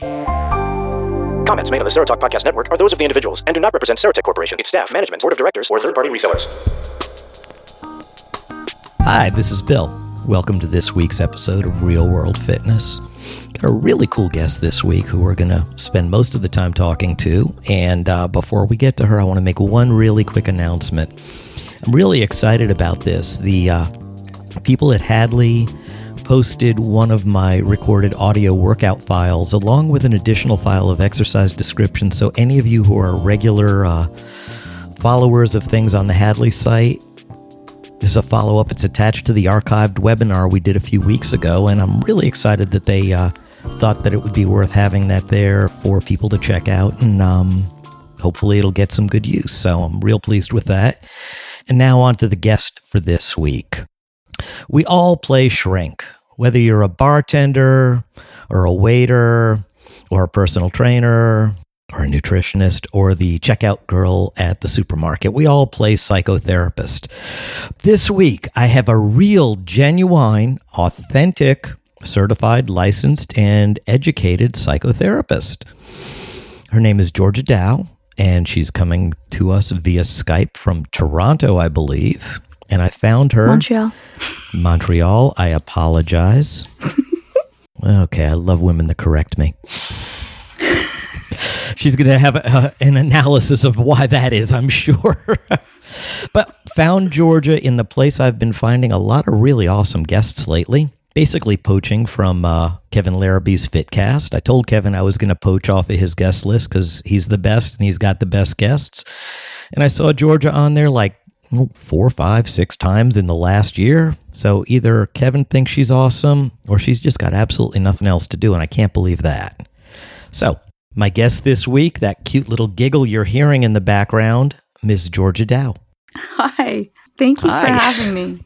Comments made on the Serotalk Podcast Network are those of the individuals and do not represent Serotek Corporation, its staff, management, board of directors, or third-party resellers. Hi, this is Bill. Welcome to this week's episode of Real World Fitness. Got a really cool guest this week who we're going to spend most of the time talking to. And uh, before we get to her, I want to make one really quick announcement. I'm really excited about this. The uh, people at Hadley posted one of my recorded audio workout files along with an additional file of exercise descriptions. So, any of you who are regular uh, followers of things on the Hadley site, this is a follow up. It's attached to the archived webinar we did a few weeks ago, and I'm really excited that they uh, thought that it would be worth having that there for people to check out, and um, hopefully it'll get some good use. So, I'm real pleased with that. And now, on to the guest for this week. We all play shrink whether you're a bartender or a waiter or a personal trainer or a nutritionist or the checkout girl at the supermarket. We all play psychotherapist. This week, I have a real, genuine, authentic, certified, licensed, and educated psychotherapist. Her name is Georgia Dow, and she's coming to us via Skype from Toronto, I believe and I found her. Montreal. Montreal. I apologize. okay, I love women that correct me. She's going to have a, an analysis of why that is, I'm sure. but found Georgia in the place I've been finding a lot of really awesome guests lately. Basically, poaching from uh, Kevin Larrabee's Fitcast. I told Kevin I was going to poach off of his guest list because he's the best and he's got the best guests. And I saw Georgia on there like four, five, six times in the last year. So either Kevin thinks she's awesome or she's just got absolutely nothing else to do. And I can't believe that. So, my guest this week, that cute little giggle you're hearing in the background, Ms. Georgia Dow. Hi. Thank you Hi. for having me.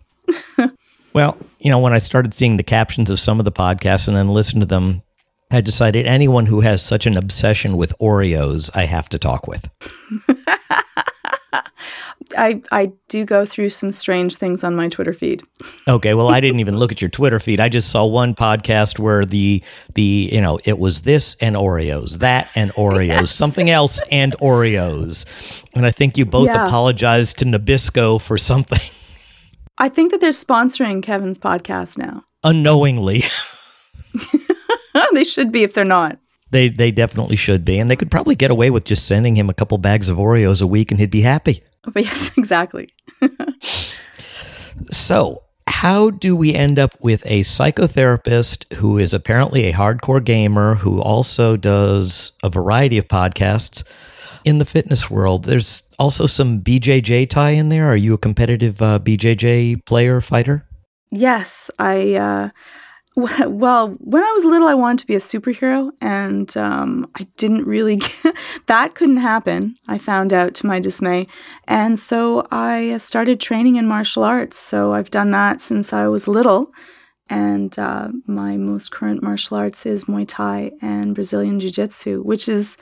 well, you know, when I started seeing the captions of some of the podcasts and then listened to them, I decided anyone who has such an obsession with Oreos, I have to talk with. I I do go through some strange things on my Twitter feed. Okay, well, I didn't even look at your Twitter feed. I just saw one podcast where the the you know it was this and Oreos, that and Oreos, yes. something else and Oreos, and I think you both yeah. apologized to Nabisco for something. I think that they're sponsoring Kevin's podcast now, unknowingly. they should be if they're not. They they definitely should be, and they could probably get away with just sending him a couple bags of Oreos a week, and he'd be happy. But yes, exactly. so, how do we end up with a psychotherapist who is apparently a hardcore gamer who also does a variety of podcasts in the fitness world? There's also some BJJ tie in there. Are you a competitive uh, BJJ player fighter? Yes, I uh, well, when I was little, I wanted to be a superhero, and um, I didn't really get that couldn't happen. I found out to my dismay, and so I started training in martial arts. So I've done that since I was little, and uh, my most current martial arts is Muay Thai and Brazilian Jiu Jitsu, which is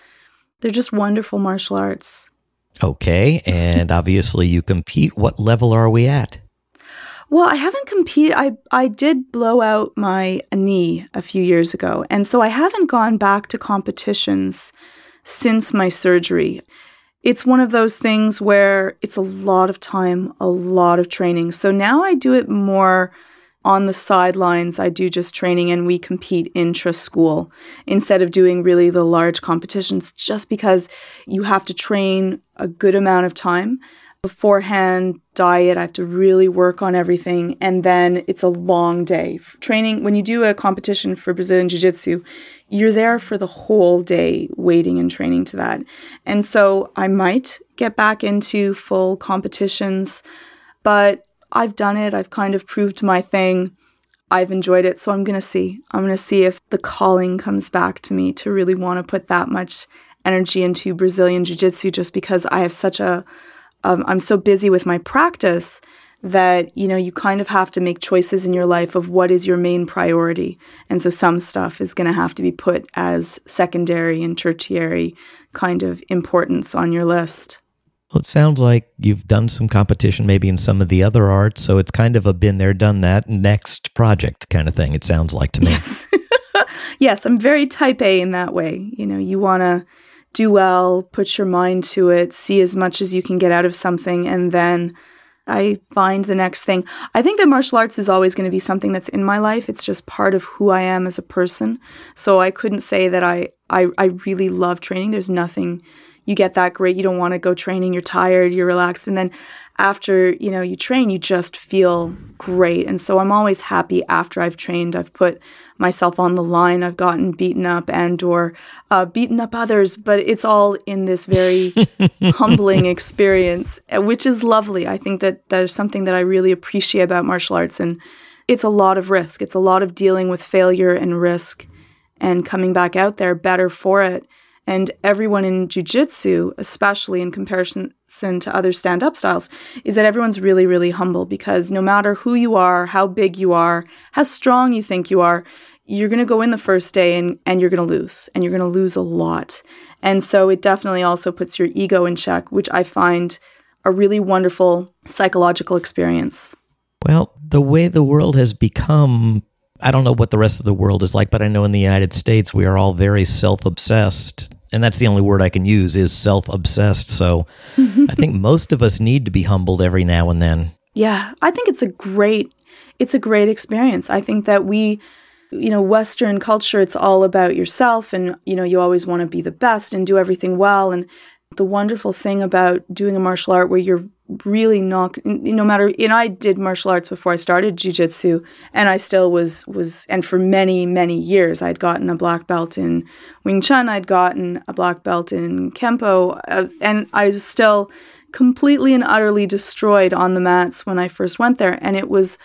they're just wonderful martial arts. Okay, and obviously you compete. What level are we at? Well, I haven't competed. I I did blow out my knee a few years ago, and so I haven't gone back to competitions since my surgery. It's one of those things where it's a lot of time, a lot of training. So now I do it more on the sidelines. I do just training and we compete intra school instead of doing really the large competitions just because you have to train a good amount of time beforehand diet i have to really work on everything and then it's a long day. Training when you do a competition for brazilian jiu-jitsu you're there for the whole day waiting and training to that. And so i might get back into full competitions but i've done it i've kind of proved my thing. I've enjoyed it so i'm going to see. I'm going to see if the calling comes back to me to really want to put that much energy into brazilian jiu-jitsu just because i have such a um, I'm so busy with my practice that you know you kind of have to make choices in your life of what is your main priority and so some stuff is going to have to be put as secondary and tertiary kind of importance on your list well it sounds like you've done some competition maybe in some of the other arts so it's kind of a been there done that next project kind of thing it sounds like to me yes. yes, I'm very type A in that way. You know, you want to do well, put your mind to it, see as much as you can get out of something, and then I find the next thing. I think that martial arts is always going to be something that's in my life. It's just part of who I am as a person. So I couldn't say that I I, I really love training. There's nothing you get that great. You don't want to go training. You're tired. You're relaxed, and then after you know you train you just feel great. And so i'm always happy after i've trained i've put myself on the line i've gotten beaten up and or uh, beaten up others but it's all in this very humbling experience which is lovely. I think that there's something that i really appreciate about martial arts and it's a lot of risk. It's a lot of dealing with failure and risk and coming back out there better for it and everyone in jiu-jitsu especially in comparison to other stand up styles is that everyone's really, really humble because no matter who you are, how big you are, how strong you think you are, you're going to go in the first day and, and you're going to lose, and you're going to lose a lot. And so it definitely also puts your ego in check, which I find a really wonderful psychological experience. Well, the way the world has become, I don't know what the rest of the world is like, but I know in the United States we are all very self obsessed and that's the only word I can use is self obsessed. So I think most of us need to be humbled every now and then. Yeah, I think it's a great it's a great experience. I think that we you know, Western culture, it's all about yourself and, you know, you always want to be the best and do everything well. And the wonderful thing about doing a martial art where you're really not no matter and I did martial arts before I started jiu-jitsu and I still was was and for many many years I'd gotten a black belt in Wing Chun I'd gotten a black belt in Kempo uh, and I was still completely and utterly destroyed on the mats when I first went there and it was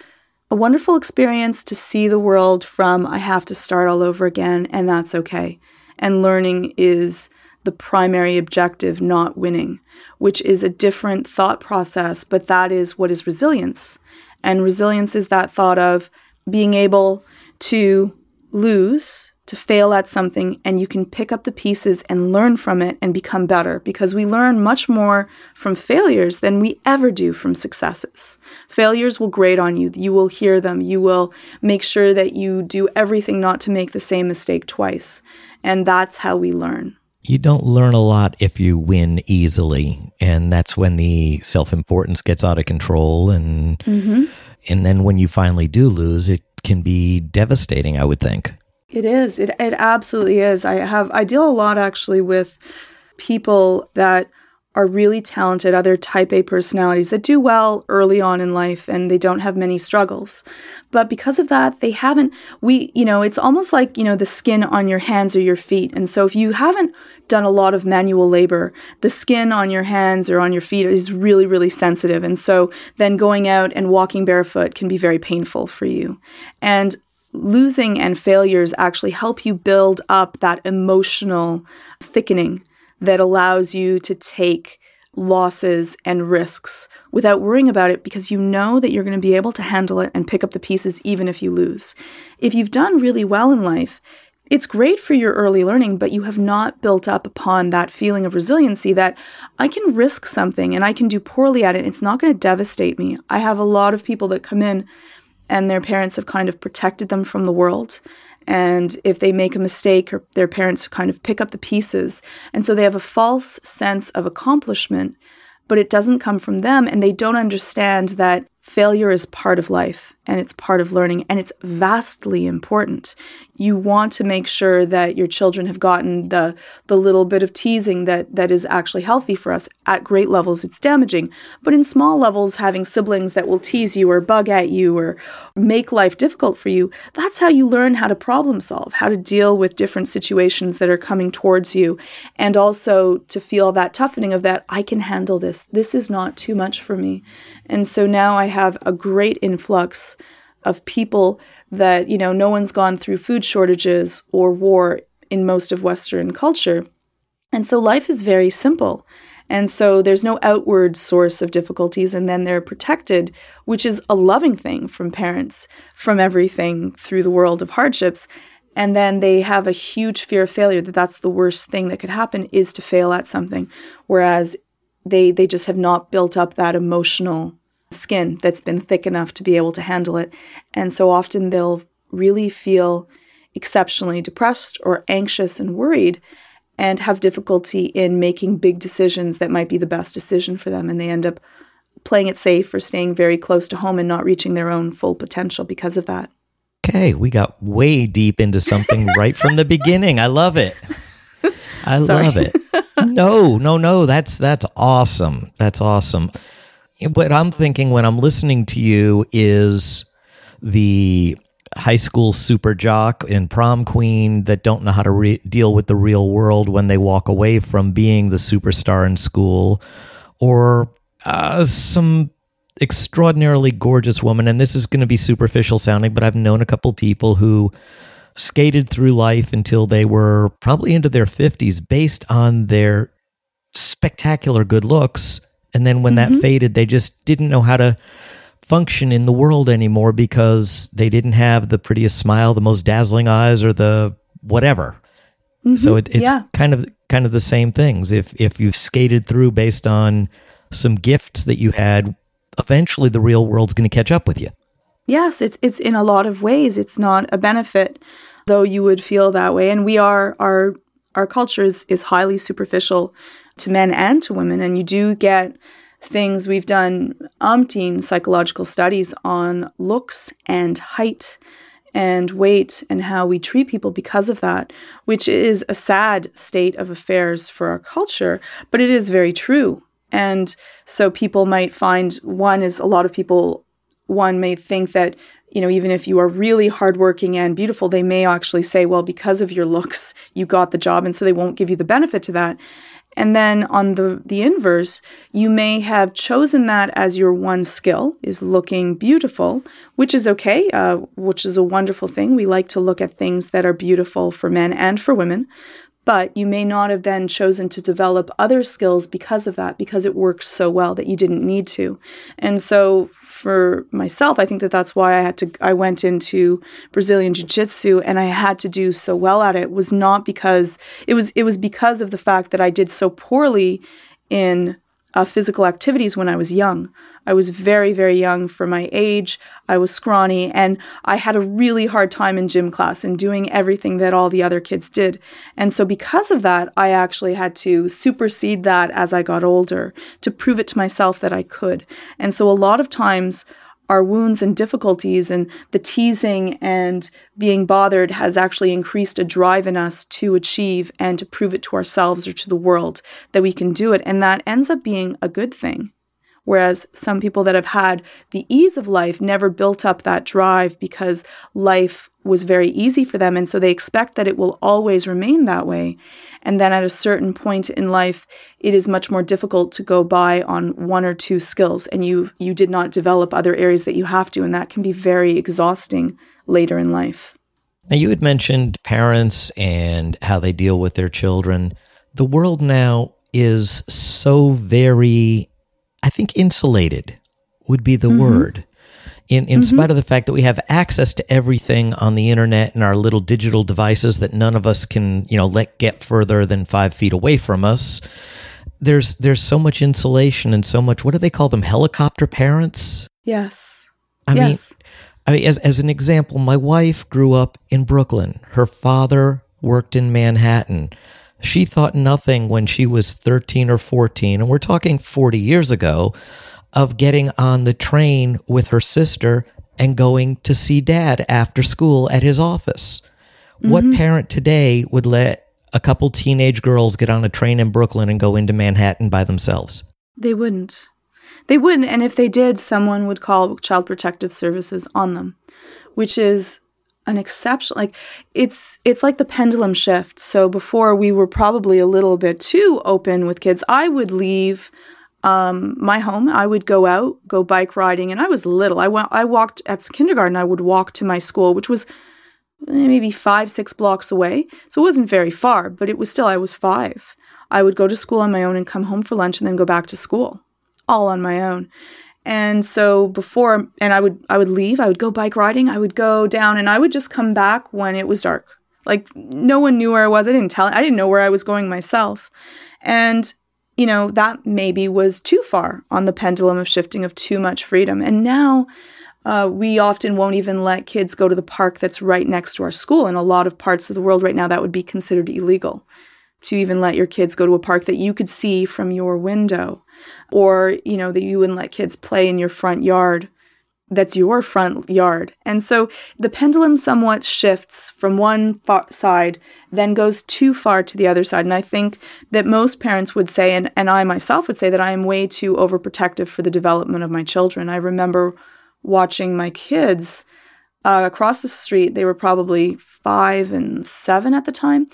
a wonderful experience to see the world from I have to start all over again and that's okay. And learning is the primary objective, not winning, which is a different thought process, but that is what is resilience. And resilience is that thought of being able to lose, to fail at something, and you can pick up the pieces and learn from it and become better because we learn much more from failures than we ever do from successes. Failures will grate on you. You will hear them. You will make sure that you do everything not to make the same mistake twice. And that's how we learn you don't learn a lot if you win easily and that's when the self-importance gets out of control and mm-hmm. and then when you finally do lose it can be devastating i would think it is it, it absolutely is i have i deal a lot actually with people that are really talented, other type A personalities that do well early on in life and they don't have many struggles. But because of that, they haven't, we, you know, it's almost like, you know, the skin on your hands or your feet. And so if you haven't done a lot of manual labor, the skin on your hands or on your feet is really, really sensitive. And so then going out and walking barefoot can be very painful for you. And losing and failures actually help you build up that emotional thickening that allows you to take losses and risks without worrying about it because you know that you're going to be able to handle it and pick up the pieces even if you lose. If you've done really well in life, it's great for your early learning, but you have not built up upon that feeling of resiliency that I can risk something and I can do poorly at it. It's not going to devastate me. I have a lot of people that come in and their parents have kind of protected them from the world and if they make a mistake or their parents kind of pick up the pieces and so they have a false sense of accomplishment but it doesn't come from them and they don't understand that failure is part of life and it's part of learning and it's vastly important. You want to make sure that your children have gotten the the little bit of teasing that that is actually healthy for us. At great levels it's damaging but in small levels having siblings that will tease you or bug at you or make life difficult for you that's how you learn how to problem solve how to deal with different situations that are coming towards you and also to feel that toughening of that I can handle this. This is not too much for me. And so now I have a great influx of people that, you know, no one's gone through food shortages or war in most of Western culture. And so life is very simple. And so there's no outward source of difficulties, and then they're protected, which is a loving thing from parents from everything through the world of hardships. And then they have a huge fear of failure that that's the worst thing that could happen is to fail at something. Whereas they, they just have not built up that emotional skin that's been thick enough to be able to handle it. And so often they'll really feel exceptionally depressed or anxious and worried and have difficulty in making big decisions that might be the best decision for them. And they end up playing it safe or staying very close to home and not reaching their own full potential because of that. Okay, we got way deep into something right from the beginning. I love it. I Sorry. love it. No, no, no. That's that's awesome. That's awesome. What I'm thinking when I'm listening to you is the high school super jock and prom queen that don't know how to re- deal with the real world when they walk away from being the superstar in school, or uh, some extraordinarily gorgeous woman. And this is going to be superficial sounding, but I've known a couple people who skated through life until they were probably into their 50s based on their spectacular good looks. And then when that mm-hmm. faded, they just didn't know how to function in the world anymore because they didn't have the prettiest smile, the most dazzling eyes, or the whatever. Mm-hmm. So it, it's Yeah. kind of kind of the same things. If if you've skated through based on some gifts that you had, eventually the real world's going to catch up with you. Yes, it's it's in a lot of ways it's not a benefit, though you would feel that way. And we are our our culture is, is highly superficial to men and to women, and you do get things we've done umpteen psychological studies on looks and height and weight and how we treat people because of that, which is a sad state of affairs for our culture, but it is very true. And so people might find one is a lot of people one may think that you know even if you are really hardworking and beautiful they may actually say well because of your looks you got the job and so they won't give you the benefit to that and then on the the inverse you may have chosen that as your one skill is looking beautiful which is okay uh, which is a wonderful thing. We like to look at things that are beautiful for men and for women. But you may not have then chosen to develop other skills because of that because it works so well that you didn't need to. And so for myself i think that that's why i had to i went into brazilian jiu-jitsu and i had to do so well at it was not because it was it was because of the fact that i did so poorly in uh, physical activities when I was young. I was very, very young for my age. I was scrawny, and I had a really hard time in gym class and doing everything that all the other kids did. And so, because of that, I actually had to supersede that as I got older to prove it to myself that I could. And so, a lot of times, our wounds and difficulties and the teasing and being bothered has actually increased a drive in us to achieve and to prove it to ourselves or to the world that we can do it. And that ends up being a good thing. Whereas some people that have had the ease of life never built up that drive because life was very easy for them. And so they expect that it will always remain that way. And then at a certain point in life, it is much more difficult to go by on one or two skills. And you, you did not develop other areas that you have to. And that can be very exhausting later in life. Now, you had mentioned parents and how they deal with their children. The world now is so very, I think, insulated would be the mm-hmm. word. In, in mm-hmm. spite of the fact that we have access to everything on the internet and our little digital devices that none of us can, you know, let get further than five feet away from us, there's there's so much insulation and so much. What do they call them? Helicopter parents. Yes. I mean. I mean, as as an example, my wife grew up in Brooklyn. Her father worked in Manhattan. She thought nothing when she was 13 or 14, and we're talking 40 years ago, of getting on the train with her sister and going to see dad after school at his office. What mm-hmm. parent today would let a couple teenage girls get on a train in Brooklyn and go into Manhattan by themselves? They wouldn't. They wouldn't. And if they did, someone would call Child Protective Services on them, which is an exception. Like it's it's like the pendulum shift. So before we were probably a little bit too open with kids. I would leave um, my home. I would go out, go bike riding, and I was little. I went. I walked at kindergarten. I would walk to my school, which was maybe five, six blocks away. So it wasn't very far, but it was still. I was five. I would go to school on my own and come home for lunch, and then go back to school, all on my own. And so before, and I would I would leave. I would go bike riding. I would go down, and I would just come back when it was dark. Like no one knew where I was. I didn't tell. I didn't know where I was going myself, and you know, that maybe was too far on the pendulum of shifting of too much freedom. And now Uh, we often won't even let kids go to the park that's right next to our school. In a lot of parts of the world right now, that would be considered illegal to even let your kids go to a park that you could see from your window, or, you know, that you wouldn't let kids play in your front yard that's your front yard. And so the pendulum somewhat shifts from one far side, then goes too far to the other side. And I think that most parents would say, and, and I myself would say, that I am way too overprotective for the development of my children. I remember watching my kids uh, across the street. They were probably five and seven at the time.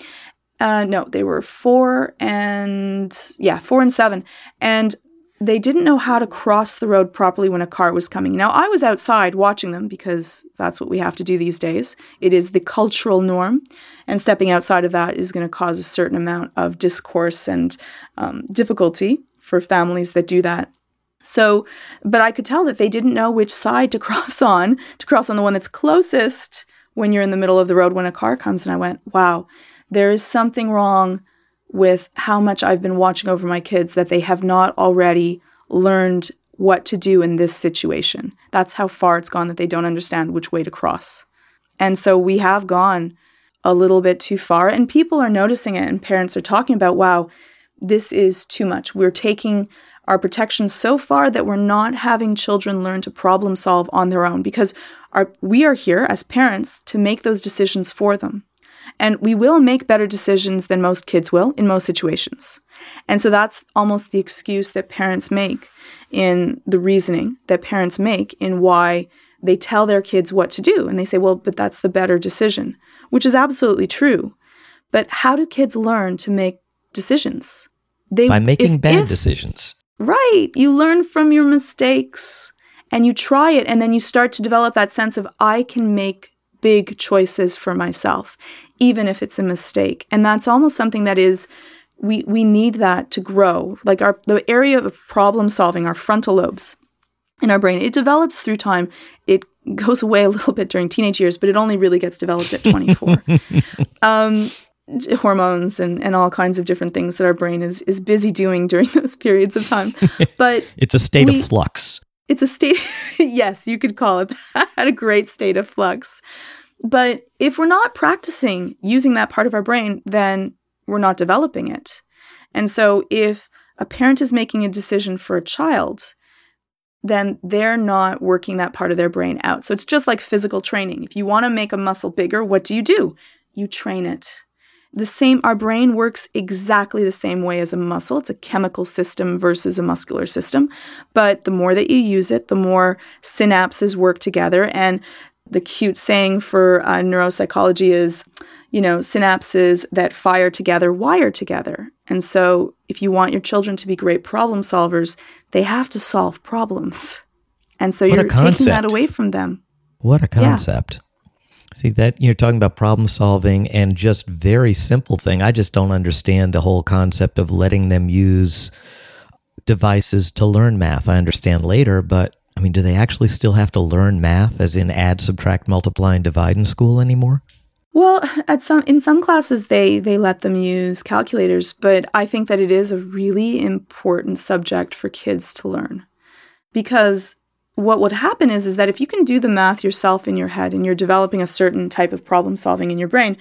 Uh, no, they were four and, yeah, four and seven. And they didn't know how to cross the road properly when a car was coming. Now, I was outside watching them because that's what we have to do these days. It is the cultural norm, and stepping outside of that is going to cause a certain amount of discourse and um, difficulty for families that do that. So, but I could tell that they didn't know which side to cross on, to cross on the one that's closest when you're in the middle of the road when a car comes. And I went, wow, there is something wrong with how much I've been watching over my kids that they have not already learned what to do in this situation. That's how far it's gone that they don't understand which way to cross. And so we have gone a little bit too far, and people are noticing it, and parents are talking about, wow, this is too much. We're taking our protection so far that we're not having children learn to problem solve on their own because our, we are here as parents to make those decisions for them. And we will make better decisions than most kids will in most situations. And so that's almost the excuse that parents make in the reasoning that parents make in why they tell their kids what to do. And they say, well, but that's the better decision, which is absolutely true. But how do kids learn to make decisions? They, By making if, bad if, decisions. Right. You learn from your mistakes and you try it, and then you start to develop that sense of, I can make big choices for myself, even if it's a mistake. And that's almost something that is we we need that to grow. Like our the area of problem solving, our frontal lobes in our brain, it develops through time. It goes away a little bit during teenage years, but it only really gets developed at 24. um, hormones and, and all kinds of different things that our brain is is busy doing during those periods of time. But it's a state we, of flux. It's a state, yes, you could call it that, a great state of flux. But if we're not practicing using that part of our brain, then we're not developing it. And so if a parent is making a decision for a child, then they're not working that part of their brain out. So it's just like physical training. If you want to make a muscle bigger, what do you do? You train it the same our brain works exactly the same way as a muscle it's a chemical system versus a muscular system but the more that you use it the more synapses work together and the cute saying for uh, neuropsychology is you know synapses that fire together wire together and so if you want your children to be great problem solvers they have to solve problems and so what you're taking that away from them what a concept yeah. See that you're talking about problem solving and just very simple thing. I just don't understand the whole concept of letting them use devices to learn math. I understand later, but I mean, do they actually still have to learn math as in add, subtract, multiply and divide in school anymore? Well, at some in some classes they they let them use calculators, but I think that it is a really important subject for kids to learn. Because what would happen is is that if you can do the math yourself in your head and you're developing a certain type of problem solving in your brain,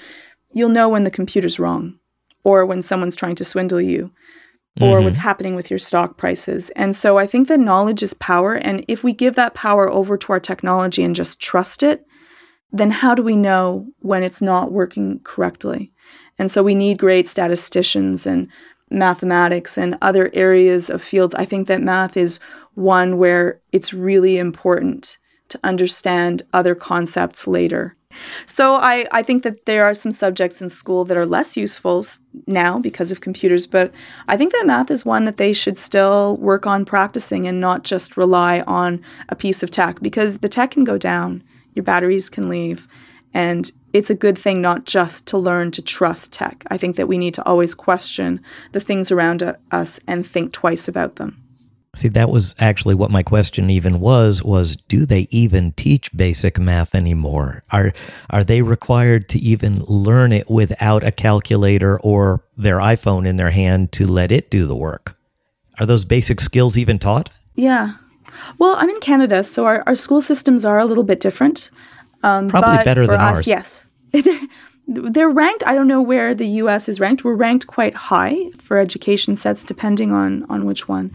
you'll know when the computer's wrong or when someone's trying to swindle you or mm-hmm. what's happening with your stock prices. And so I think that knowledge is power and if we give that power over to our technology and just trust it, then how do we know when it's not working correctly? And so we need great statisticians and mathematics and other areas of fields. I think that math is one where it's really important to understand other concepts later. So I, I think that there are some subjects in school that are less useful now because of computers, but I think that math is one that they should still work on practicing and not just rely on a piece of tech because the tech can go down, your batteries can leave, and it's a good thing not just to learn to trust tech. I think that we need to always question the things around uh, us and think twice about them. See, that was actually what my question even was was do they even teach basic math anymore? Are are they required to even learn it without a calculator or their iPhone in their hand to let it do the work? Are those basic skills even taught? Yeah. Well, I'm in Canada, so our, our school systems are a little bit different. Um, Probably better than us, ours. Yes. They're- They're ranked. I don't know where the U.S. is ranked. We're ranked quite high for education sets, depending on on which one.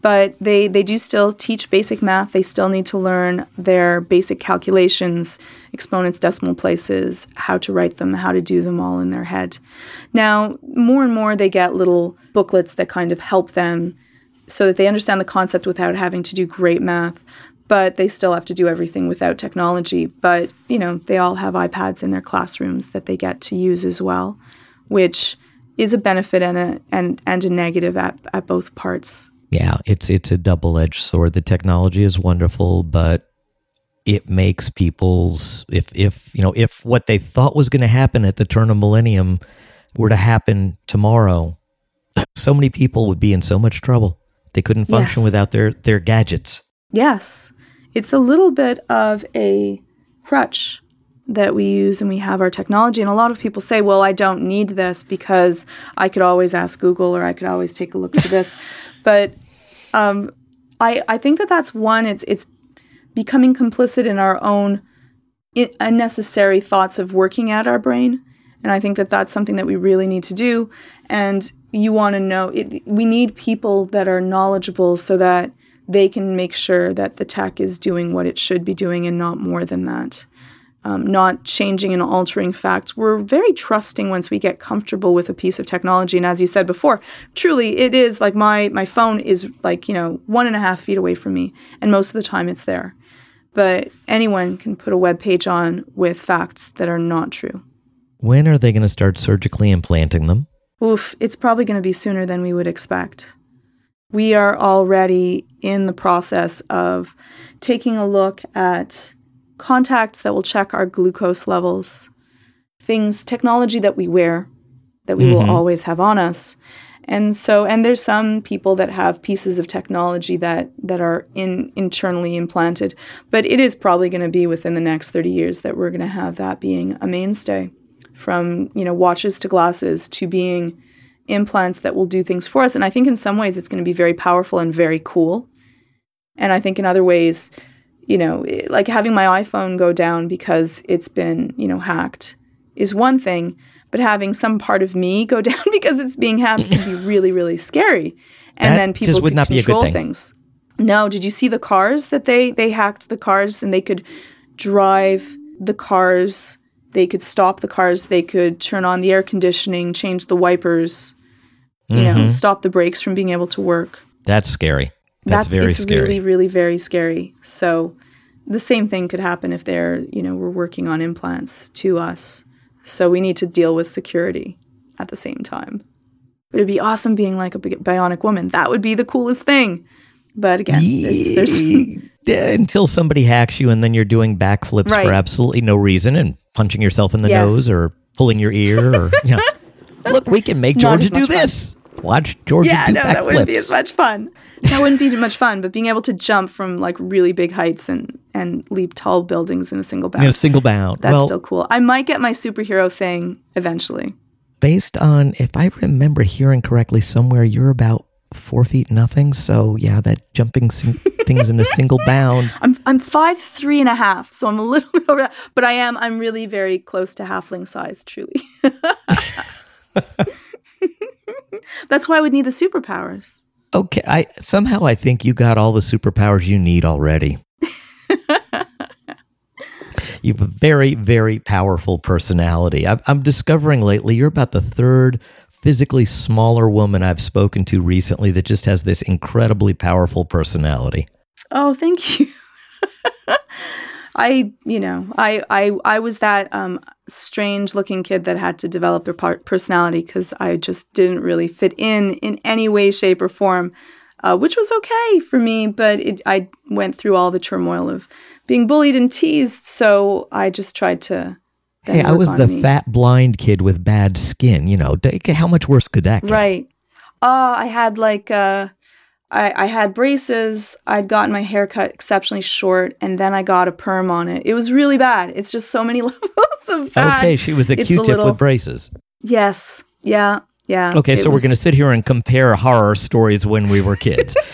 But they they do still teach basic math. They still need to learn their basic calculations, exponents, decimal places, how to write them, how to do them all in their head. Now, more and more, they get little booklets that kind of help them so that they understand the concept without having to do great math but they still have to do everything without technology but you know they all have ipads in their classrooms that they get to use as well which is a benefit and a and and a negative at, at both parts Yeah, it's it's a double edged sword. The technology is wonderful, but it makes people's if if you know if what they thought was going to happen at the turn of millennium were to happen tomorrow, so many people would be in so much trouble. They couldn't function Yes. without their their gadgets. yes it's a little bit of a crutch that we use and we have our technology and a lot of people say well i don't need this because i could always ask google or i could always take a look for this but um, I, I think that that's one it's it's becoming complicit in our own unnecessary thoughts of working at our brain and i think that that's something that we really need to do and you want to know it, we need people that are knowledgeable so that they can make sure that the tech is doing what it should be doing and not more than that um, not changing and altering facts. We're very trusting once we get comfortable with a piece of technology. And as you said before, truly it is like my my phone is like you know one and a half feet away from me, and most of the time it's there. But anyone can put a web page on with facts that are not true. When are they going to start surgically implanting them? Oof, it's probably going to be sooner than we would expect. We are already in the process of taking a look at contacts that will check our glucose levels, things, technology that we wear that we Mhm. will always have on us. And so, and there's some people that have pieces of technology that that are in internally implanted, but it is probably going to be within the next 30 years that we're going to have that being a mainstay from you know watches to glasses to being implants that will do things for us and i think in some ways it's going to be very powerful and very cool and i think in other ways you know like having my iphone go down because it's been you know hacked is one thing but having some part of me go down because it's being hacked can be really really scary and That then people just would not be a good control thing. things no did you see the cars that they they hacked the cars and they could drive the cars they could stop the cars they could turn on the air conditioning change the wipers you know Mhm. stop the brakes from being able to work That's scary. That's, very it's scary. really really very scary so the same thing could happen if they're you know we're working on implants to us so we need to deal with security at the same time but it'd be awesome being like a bionic woman that would be the coolest thing but again there's, there's until somebody hacks you and then you're doing backflips Right. for absolutely no reason and punching yourself in the Yes. nose or pulling your ear or yeah. Look, we can make Georgia do much fun. this. Watch Georgia yeah do no that wouldn't be as much fun that wouldn't be much fun but being able to jump from like really big heights and and leap tall buildings in a single bound In a single bound. that's well, still cool i might get my superhero thing eventually based on if I remember hearing correctly somewhere, you're about four feet nothing. So yeah, that jumping sing- things in a single bound. I'm I'm five three and a half, so I'm a little bit over that. But I am I'm really very close to halfling size, truly. That's why I would need the superpowers. Okay, I somehow I think you got all the superpowers you need already. you have a very, very powerful personality. I'm, I'm discovering lately you're about the third physically smaller woman I've spoken to recently that just has this incredibly powerful personality. Oh, thank you. I, you know, I, I, I was that um, strange-looking kid that had to develop their part personality because I just didn't really fit in in any way, shape, or form, uh, which was okay for me. But it, I went through all the turmoil of being bullied and teased, so I just tried to. Hey, I was the me. fat blind kid with bad skin. You know, how much worse could that get? Right. Uh, I had like uh, I I had braces. I'd gotten my hair cut exceptionally short, and then I got a perm on it. It was really bad. It's just so many levels of bad. Okay, she was a It's a Q-tip little- with braces. Yes. Yeah. Yeah. Okay, so was- we're going to sit here and compare horror stories when we were kids.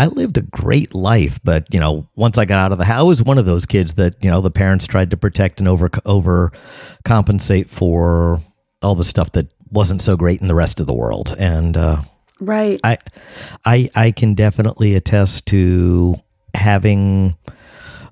I lived a great life, but you know, once I got out of the house, I was one of those kids that you know the parents tried to protect and over over compensate for all the stuff that wasn't so great in the rest of the world. And uh, right, I, I, I can definitely attest to having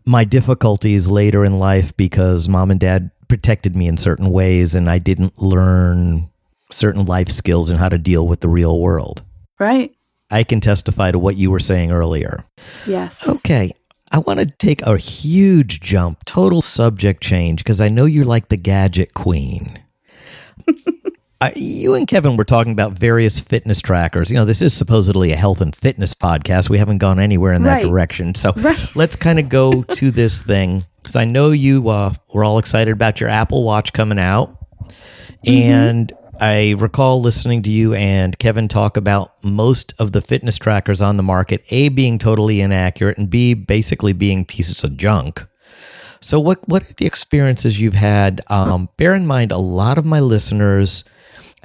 my difficulties later in life because mom and dad protected me in certain ways, and I didn't learn certain life skills and how to deal with the real world. Right. I can testify to what you were saying earlier. Yes. Okay. I want to take a huge jump, total subject change, because I know you're like the gadget queen. you and Kevin were talking about various fitness trackers. You know, this is supposedly a health and fitness podcast. We haven't gone anywhere in that Right. direction. So Right. let's kind of go to this thing because I know you uh, were all excited about your Apple Watch coming out. And I recall listening to you and Kevin talk about most of the fitness trackers on the market, A, being totally inaccurate, and B, basically being pieces of junk. So, what, what are the experiences you've had? Um, bear in mind, a lot of my listeners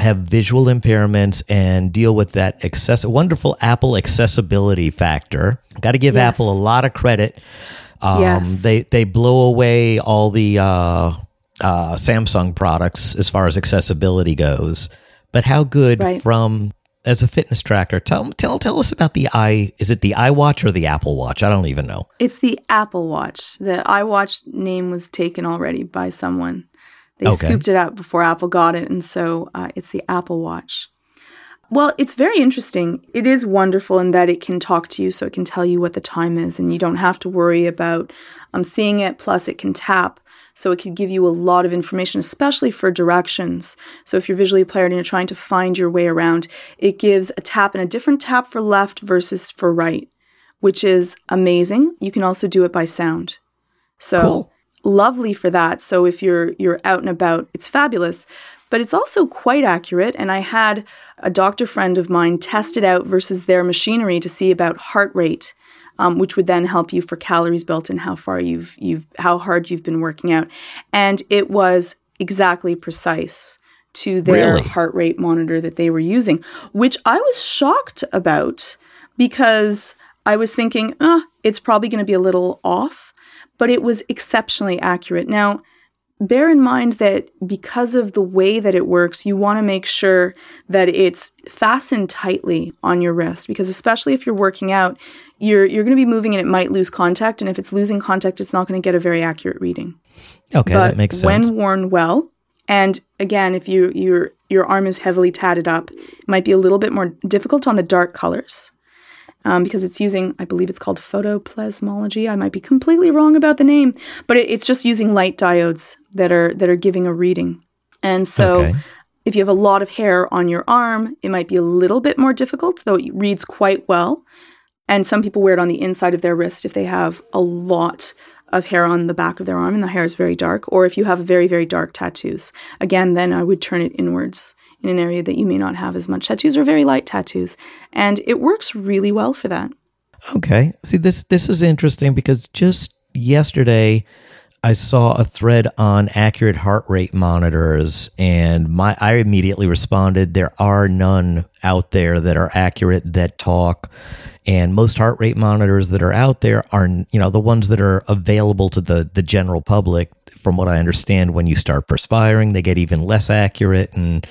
have visual impairments and deal with that access- wonderful Apple accessibility factor. Got to give Yes. Apple a lot of credit. Um, Yes. They they blow away all the uh, uh, Samsung products as far as accessibility goes. But how good Right. from as a fitness tracker? Tell tell tell us about the i. Is it the iWatch or the Apple Watch? I don't even know. It's the Apple Watch. The iWatch name was taken already by someone. They Okay. scooped it out before Apple got it, and so uh, it's the Apple Watch. Well, it's very interesting. It is wonderful in that it can talk to you, so it can tell you what the time is, and you don't have to worry about um, seeing it. Plus, it can tap, so it can give you a lot of information, especially for directions. So, if you're visually impaired and you're trying to find your way around, it gives a tap and a different tap for left versus for right, which is amazing. You can also do it by sound. So Cool. Lovely for that. So if you're you're out and about, it's fabulous. But it's also quite accurate. And I had a doctor friend of mine test it out versus their machinery to see about heart rate, um, which would then help you for calories built and how far you've you've how hard you've been working out. And it was exactly precise to their Really? heart rate monitor that they were using, which I was shocked about because I was thinking, uh, it's probably going to be a little off, but it was exceptionally accurate. Now, bear in mind that because of the way that it works, you want to make sure that it's fastened tightly on your wrist because especially if you're working out, you're you're going to be moving and it might lose contact and if it's losing contact, it's not going to get a very accurate reading Okay, but that makes sense. when worn well and again if you your your arm is heavily tatted up it might be a little bit more difficult on the dark colors um, because it's using i believe it's called photoplasmology i might be completely wrong about the name but it, it's just using light diodes that are that are giving a reading and so Okay. if you have a lot of hair on your arm it might be a little bit more difficult though it reads quite well and some people wear it on the inside of their wrist if they have a lot of hair on the back of their arm and the hair is very dark, or if you have very, very dark tattoos. Again, then I would turn it inwards in an area that you may not have as much tattoos or very light tattoos. And it works really well for that. Okay. See this this is interesting because just yesterday I saw a thread on accurate heart rate monitors and my I immediately responded there are none out there that are accurate that talk and most heart rate monitors that are out there are you know the ones that are available to the the general public from what I understand when you start perspiring they get even less accurate and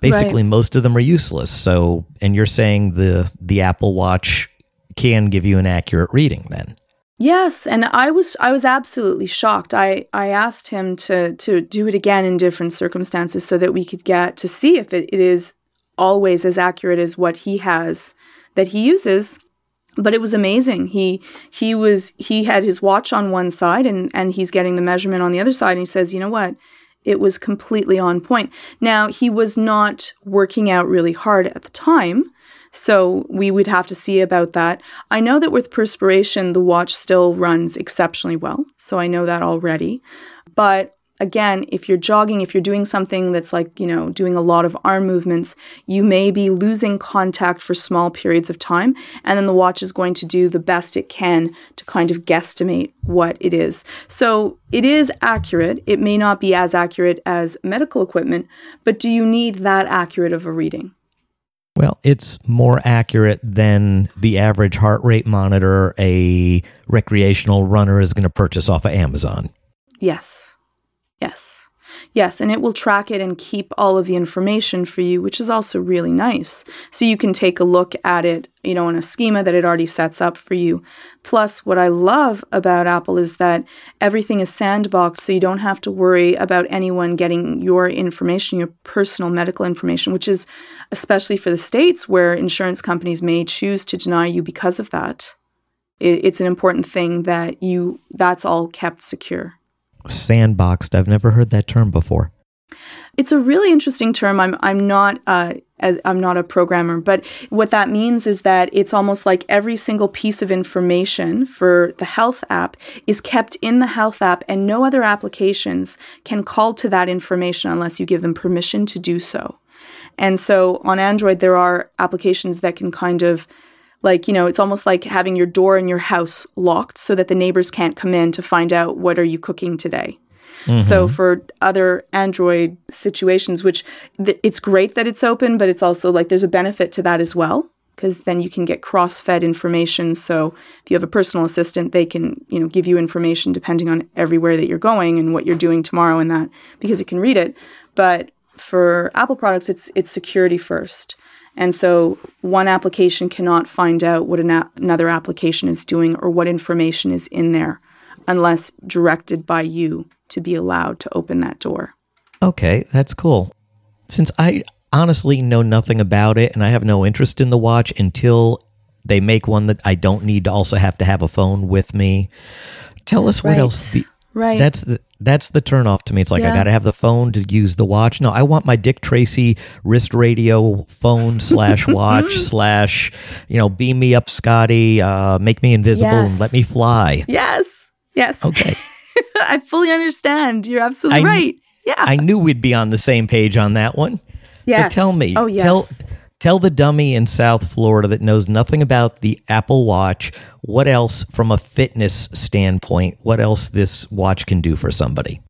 basically most of them are useless so and you're saying the the Apple Watch can give you an accurate reading then Yes, and I was I was absolutely shocked. I I asked him to to do it again in different circumstances so that we could get to see if it, it is always as accurate as what he has that he uses. But it was amazing. He he was he had his watch on one side and and he's getting the measurement on the other side and he says, "You know what? It was completely on point." Now, he was not working out really hard at the time. So we would have to see about that. I know that with perspiration, the watch still runs exceptionally well. So I know that already. But again, if you're jogging, if you're doing something that's like, you know, doing a lot of arm movements, you may be losing contact for small periods of time. And then the watch is going to do the best it can kind of guesstimate what it is. So it is accurate. It may not be as accurate as medical equipment, but do you need that accurate of a reading? Well, it's more accurate than the average heart rate monitor a recreational runner is going to purchase off of Amazon. Yes. Yes. Yes, and it will track it and keep all of the information for you, which is also really nice. So you can take a look at it, you know, in a schema that it already sets up for you. Plus, what I love about Apple is that everything is sandboxed, so you don't have to worry about anyone getting your information, your personal medical information, which is especially for the States where insurance companies may choose to deny you because of that. It's an important thing that you that's all kept secure sandboxed. I've never heard that term before. It's a really interesting term. I'm I'm not uh, as I'm not a programmer, but what that means is that it's almost like every single piece of information for the health app is kept in the health app, and no other applications can call to that information unless you give them permission to do so. And so on Android, there are applications that can kind of like you know it's almost like having your door in your house locked so that the neighbors can't come in to find out what are you cooking today. Mm-hmm. so for other android situations which th- it's great that it's open but it's also like there's a benefit to that as well because then you can get cross-fed information. So if you have a personal assistant they can you know give you information depending on everywhere that you're going and what you're doing tomorrow and that because it can read it. But for apple products it's it's security first and so one application cannot find out what an a- another application is doing or what information is in there unless directed by you to be allowed to open that door. Okay, that's cool. Since I honestly know nothing about it and I have no interest in the watch until they make one that I don't need to also have to have a phone with me. Tell us what else the Right. That's the that's the turn off to me. It's like yeah. I got to have the phone to use the watch. No, I want my Dick Tracy wrist radio phone slash watch slash you know beam me up, Scotty, uh, make me invisible yes. and let me fly. Yes. Yes. Okay. I fully understand. You're absolutely I, right. Yeah. I knew we'd be on the same page on that one. Yes. So tell me. Oh yes. Tell Tell the dummy in South Florida that knows nothing about the Apple Watch what else, from a fitness standpoint, what else this watch can do for somebody.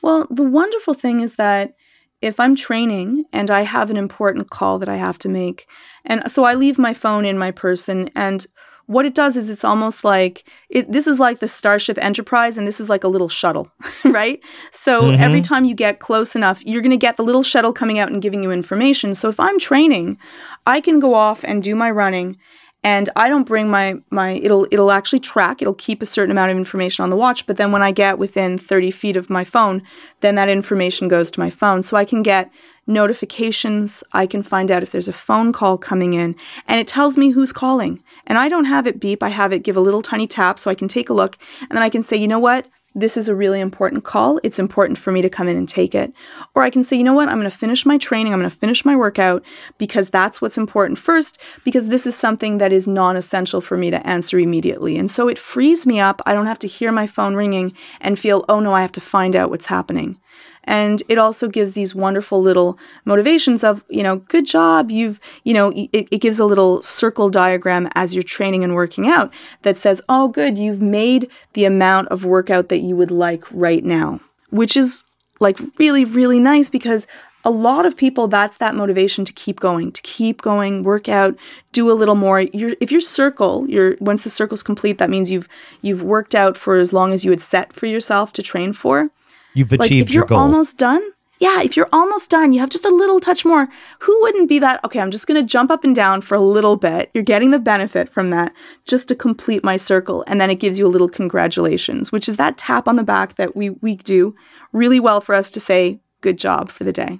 Well, the wonderful thing is that if I'm training and I have an important call that I have to make, and so I leave my phone in my person and what it does is it's almost like it, this is like the Starship Enterprise, and this is like a little shuttle, right? So mm-hmm. every time you get close enough, you're going to get the little shuttle coming out and giving you information. So if I'm training, I can go off and do my running and I don't bring my my it'll it'll actually track it'll keep a certain amount of information on the watch but then when I get within 30 feet of my phone then that information goes to my phone. So I can get notifications I can find out if there's a phone call coming in and it tells me who's calling. And I don't have it beep I have it give a little tiny tap so I can take a look and then I can say you know what this is a really important call. It's important for me to come in and take it. Or I can say, you know what, I'm going to finish my training, I'm going to finish my workout because that's what's important first, because this is something that is non essential for me to answer immediately. And so it frees me up. I don't have to hear my phone ringing and feel, oh no, I have to find out what's happening. And it also gives these wonderful little motivations of, you know, good job. You've, you know, it, it gives a little circle diagram as you're training and working out that says, oh, good, you've made the amount of workout that you would like right now, which is like really, really nice because a lot of people that's that motivation to keep going to keep going work out do a little more if your circle your once the circle's complete that means you've you've worked out for as long as you had set for yourself to train for You've achieved like if your you're goal. almost done, yeah, if you're almost done, you have just a little touch more. Who wouldn't be that? Okay, I'm just going to jump up and down for a little bit. You're getting the benefit from that just to complete my circle. And then it gives you a little congratulations, which is that tap on the back that we, we do really well for us to say, good job for the day.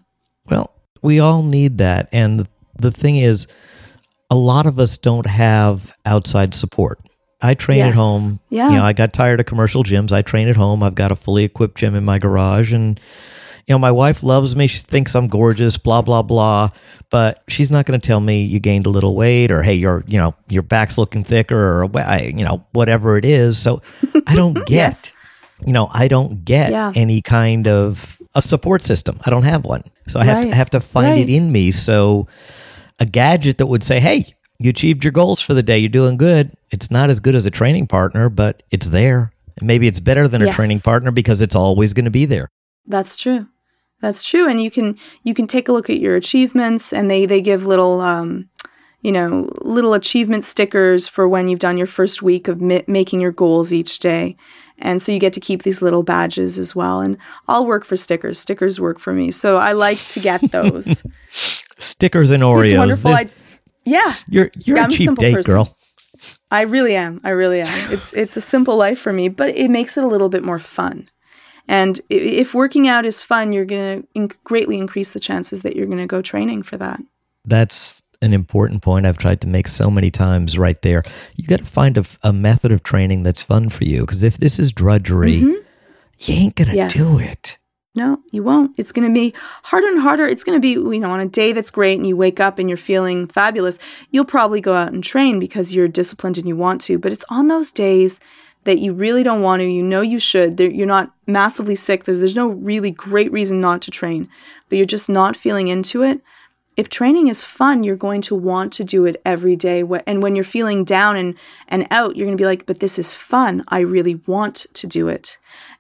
Well, we all need that. And the thing is, a lot of us don't have outside support. I train yes. at home. Yeah. You know, I got tired of commercial gyms. I train at home. I've got a fully equipped gym in my garage and you know, my wife loves me. She thinks I'm gorgeous, blah blah blah, but she's not going to tell me you gained a little weight or hey, your you know, your back's looking thicker or you know, whatever it is. So I don't get yes. you know, I don't get yeah. any kind of a support system. I don't have one. So I have right. to have to find right. it in me. So a gadget that would say, "Hey, you achieved your goals for the day. You're doing good. It's not as good as a training partner, but it's there. maybe it's better than a training partner because it's always going to be there. That's true. That's true, and you can you can take a look at your achievements, and they they give little um, you know little achievement stickers for when you've done your first week of mi- making your goals each day, and so you get to keep these little badges as well. And I'll work for stickers. Stickers work for me, so I like to get those. Stickers and Oreos. it's wonderful. I, yeah, you're you're Yeah, a I'm a cheap simple date person. girl. I really am. I really am. It's it's a simple life for me, but it makes it a little bit more fun. And if working out is fun, you're going to in- greatly increase the chances that you're going to go training for that. That's an important point I've tried to make so many times right there. You got to find a, a method of training that's fun for you. Because if this is drudgery, you ain't going to Mm-hmm. Yes. do it. No, you won't. It's going to be harder and harder. It's going to be, you know, on a day that's great and you wake up and you're feeling fabulous, you'll probably go out and train because you're disciplined and you want to. But it's on those days that you really don't want to. You know you should. You're not massively sick. There's there's no really great reason not to train, but you're just not feeling into it. If training is fun, you're going to want to do it every day. And when you're feeling down and, and out, you're going to be like, but this is fun. I really want to do it.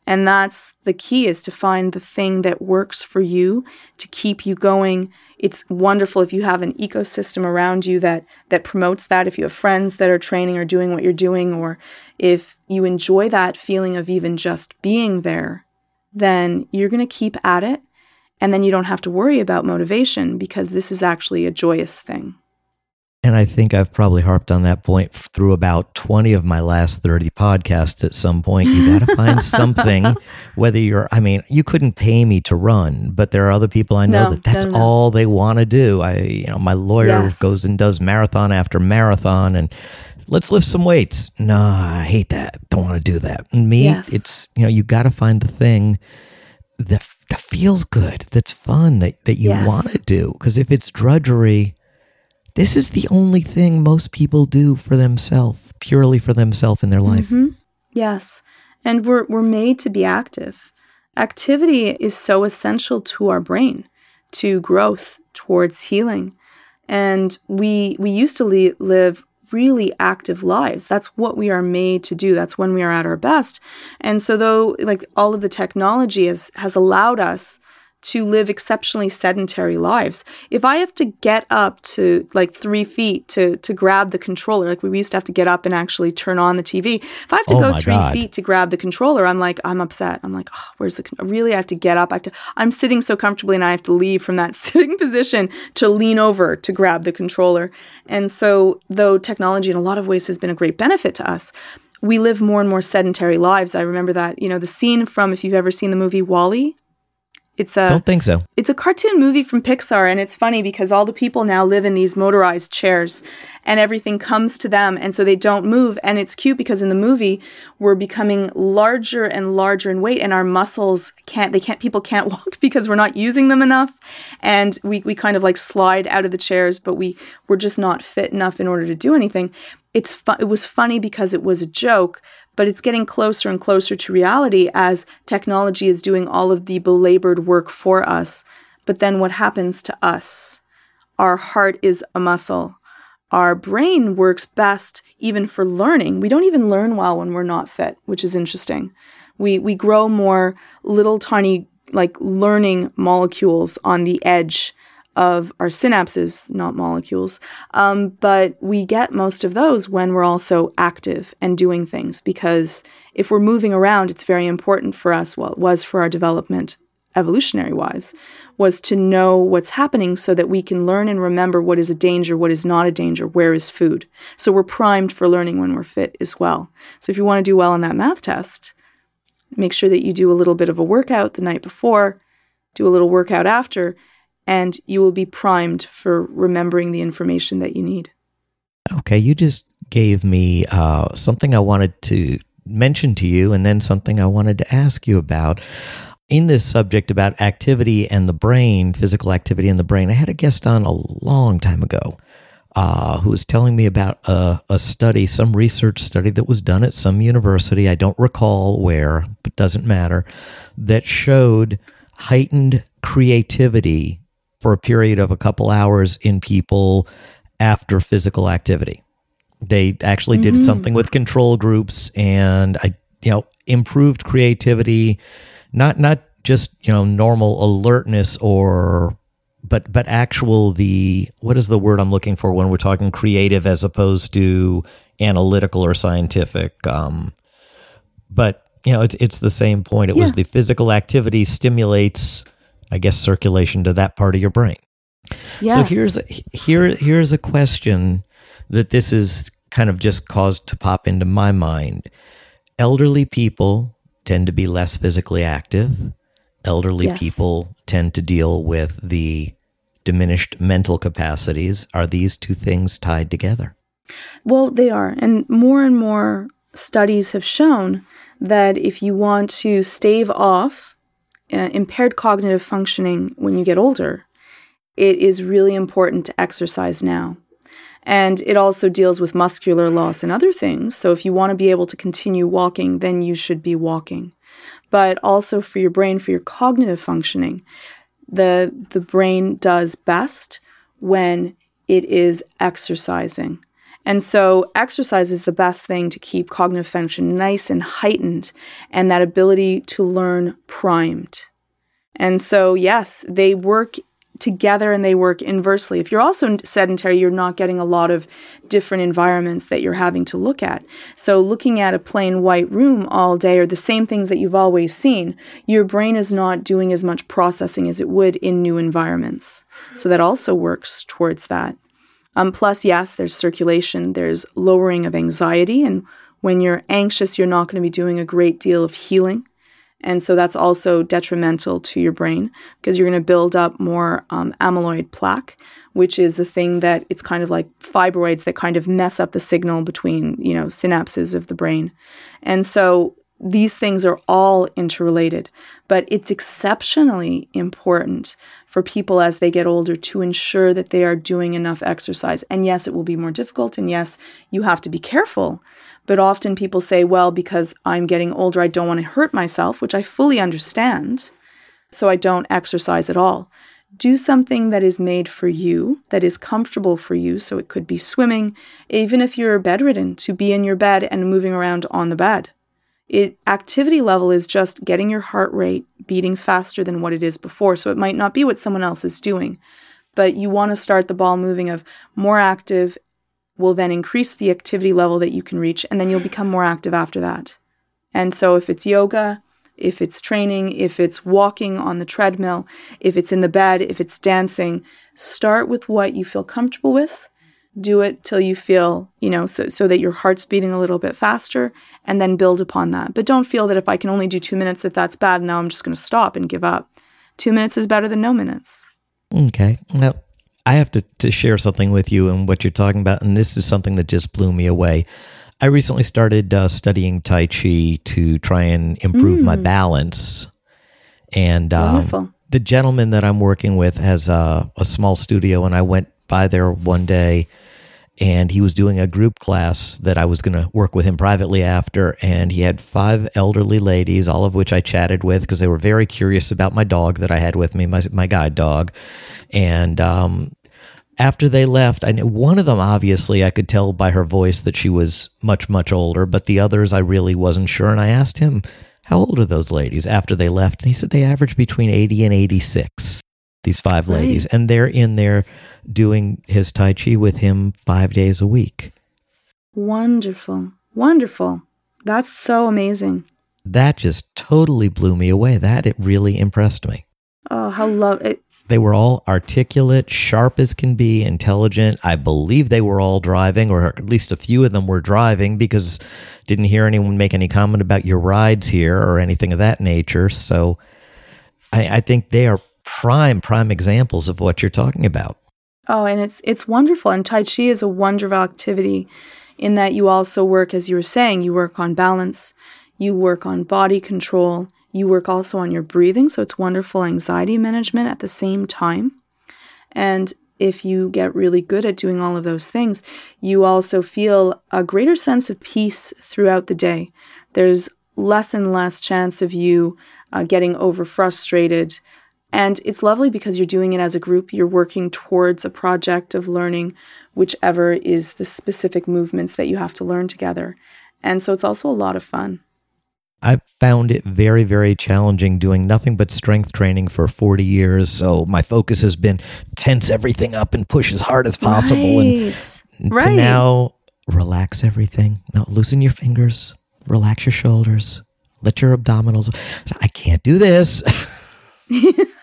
And that's the key is to find the thing that works for you to keep you going. It's wonderful if you have an ecosystem around you that that promotes that. If you have friends that are training or doing what you're doing, or if you enjoy that feeling of even just being there, then you're going to keep at it. And then you don't have to worry about motivation because this is actually a joyous thing. And I think I've probably harped on that point through about 20 of my last 30 podcasts at some point. You got to find something, whether you're, I mean, you couldn't pay me to run, but there are other people I know No, that that's no, no. all they want to do. I, you know, my lawyer Yes. goes and does marathon after marathon and let's lift some weights. No, I hate that. Don't want to do that. And me, Yes. it's, you know, you got to find the thing that, that feels good, that's fun, that, that you Yes. want to do. Because if it's drudgery, this is the only thing most people do for themselves, purely for themselves in their life. Mm-hmm. Yes. And we're we're made to be active. Activity is so essential to our brain, to growth, towards healing. And we we used to li- live really active lives. That's what we are made to do. That's when we are at our best. And so though like all of the technology has has allowed us to live exceptionally sedentary lives. If I have to get up to like three feet to to grab the controller, like we used to have to get up and actually turn on the TV. If I have to Oh go three God. feet to grab the controller, I'm like, I'm upset. I'm like, oh, where's the? Con-? Really, I have to get up. I have to. I'm sitting so comfortably, and I have to leave from that sitting position to lean over to grab the controller. And so, though technology in a lot of ways has been a great benefit to us. We live more and more sedentary lives. I remember that, you know, the scene from, if you've ever seen the movie WALL-E, it's a Don't think so. it's a cartoon movie from Pixar, and it's funny because all the people now live in these motorized chairs, and everything comes to them, and so they don't move. And it's cute because in the movie we're becoming larger and larger in weight, and our muscles can't. They can't. People can't walk because we're not using them enough, and we we kind of like slide out of the chairs, but we we're just not fit enough in order to do anything. It's fu- it was funny because it was a joke, but it's getting closer and closer to reality as technology is doing all of the belabored work for us. But then what happens to us? Our heart is a muscle. Our brain works best even for learning. We don't even learn well when we're not fit, which is interesting. We we grow more little tiny like learning molecules on the edge of our synapses, not molecules. Um, but we get most of those when we're also active and doing things because if we're moving around, it's very important for us, well, it was for our development evolutionary wise, was to know what's happening so that we can learn and remember what is a danger, what is not a danger, where is food. So we're primed for learning when we're fit as well. So if you want to do well on that math test, make sure that you do a little bit of a workout the night before, do a little workout after, and you will be primed for remembering the information that you need. Okay, you just gave me uh, something I wanted to mention to you, and then something I wanted to ask you about. In this subject about activity and the brain, physical activity and the brain, I had a guest on a long time ago uh, who was telling me about a, a study, some research study that was done at some university. I don't recall where, but doesn't matter, that showed heightened creativity for a period of a couple hours in people after physical activity. They actually did something with control groups and I you know improved creativity not not just you know normal alertness or but but actual the what is the word I'm looking for when we're talking creative as opposed to analytical or scientific. Um, but you know, it's it's the same point. It yeah. was the physical activity stimulates, I guess, circulation to that part of your brain. Yes. So here's a, here here's a question that this is kind of just caused to pop into my mind. Elderly people tend to be less physically active. Elderly yes. people tend to deal with the diminished mental capacities. Are these two things tied together? Well, they are. And more and more studies have shown that if you want to stave off uh, impaired cognitive functioning when you get older, it is really important to exercise now. And it also deals with muscular loss and other things. So if you want to be able to continue walking, then you should be walking. But also for your brain, for your cognitive functioning, the the brain does best when it is exercising. And so, exercise is the best thing to keep cognitive function nice and heightened and that ability to learn primed. And so, yes, they work together and they work inversely. If you're also sedentary, you're not getting a lot of different environments that you're having to look at. So, looking at a plain white room all day or the same things that you've always seen, your brain is not doing as much processing as it would in new environments. So, that also works towards that. Um, plus, yes, there's circulation, there's lowering of anxiety. And when you're anxious, you're not going to be doing a great deal of healing. And so that's also detrimental to your brain because you're going to build up more um, amyloid plaque, which is the thing that it's kind of like fibroids that kind of mess up the signal between, you know, synapses of the brain. And so these things are all interrelated, but it's exceptionally important for people as they get older to ensure that they are doing enough exercise. And yes, it will be more difficult, and yes, you have to be careful. But often people say, well, because I'm getting older, I don't want to hurt myself, which I fully understand. So I don't exercise at all. Do something that is made for you, that is comfortable for you. So it could be swimming, even if you're bedridden, to be in your bed and moving around on the bed. It activity level is just getting your heart rate beating faster than what it is before. So it might not be what someone else is doing, but you want to start the ball moving of more active will then increase the activity level that you can reach and then you'll become more active after that. And so if it's yoga, if it's training, if it's walking on the treadmill, if it's in the bed, if it's dancing, start with what you feel comfortable with do it till you feel, you know, so, so that your heart's beating a little bit faster and then build upon that. But don't feel that if I can only do two minutes, that that's bad. Now I'm just going to stop and give up. Two minutes is better than no minutes. Okay. Now, I have to, to share something with you and what you're talking about. And this is something that just blew me away. I recently started uh, studying Tai Chi to try and improve mm. my balance. And um, the gentleman that I'm working with has a, a small studio, and I went by there one day and he was doing a group class that I was going to work with him privately after. And he had five elderly ladies, all of which I chatted with because they were very curious about my dog that I had with me, my, my guide dog. And um, after they left, I knew one of them, obviously, I could tell by her voice that she was much, much older, but the others I really wasn't sure. And I asked him, How old are those ladies after they left? And he said they averaged between 80 and 86 these five right. ladies, and they're in there doing his Tai Chi with him five days a week. Wonderful. Wonderful. That's so amazing. That just totally blew me away. That it really impressed me. Oh, how love it. They were all articulate, sharp as can be, intelligent. I believe they were all driving, or at least a few of them were driving because didn't hear anyone make any comment about your rides here or anything of that nature. So I, I think they are prime prime examples of what you're talking about. Oh, and it's it's wonderful. And Tai Chi is a wonderful activity in that you also work, as you were saying, you work on balance, you work on body control, you work also on your breathing. So it's wonderful anxiety management at the same time. And if you get really good at doing all of those things, you also feel a greater sense of peace throughout the day. There's less and less chance of you uh, getting over frustrated, and it's lovely because you're doing it as a group. You're working towards a project of learning whichever is the specific movements that you have to learn together. And so it's also a lot of fun. I found it very, very challenging doing nothing but strength training for 40 years. So my focus has been tense everything up and push as hard as possible. Right. And Right. to now relax everything. Now loosen your fingers, relax your shoulders, let your abdominals. I can't do this.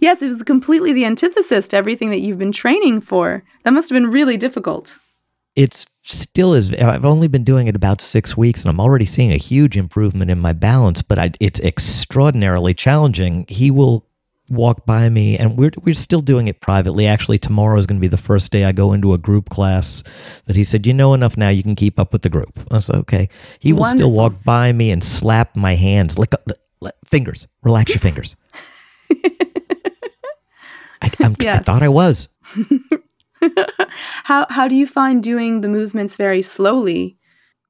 Yes, it was completely the antithesis to everything that you've been training for. That must have been really difficult. it's still is i've only been doing it about six weeks and i'm already seeing a huge improvement in my balance but I, it's extraordinarily challenging. He will walk by me and we're, we're still doing it privately. Actually tomorrow is going to be the first day i go into a group class that he said you know enough now you can keep up with the group. I said okay. He will still walk by me and slap my hands lick, lick, lick- fingers relax your fingers I, I'm, I thought i was How how do you find doing the movements very slowly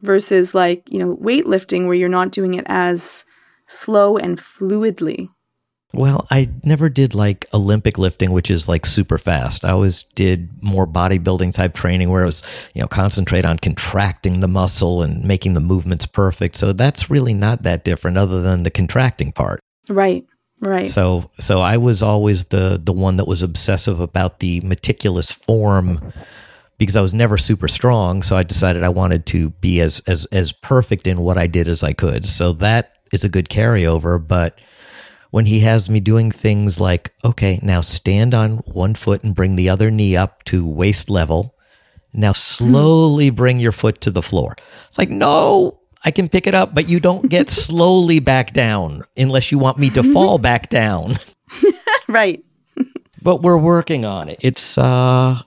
versus like, you know, weightlifting where you're not doing it as slow and fluidly? Well, I never did like Olympic lifting, which is like super fast. I always did more bodybuilding type training where it was, you know, concentrate on contracting the muscle and making the movements perfect. So that's really not that different other than the contracting part. Right. Right. So so I was always the the one that was obsessive about the meticulous form because I was never super strong, so I decided I wanted to be as as as perfect in what I did as I could. So that is a good carryover, but when he has me doing things like, okay, now stand on one foot and bring the other knee up to waist level. Now hmm. slowly bring your foot to the floor. It's like, no, I can pick it up, but you don't get slowly back down unless you want me to fall back down. right. But we're working on it. It's uh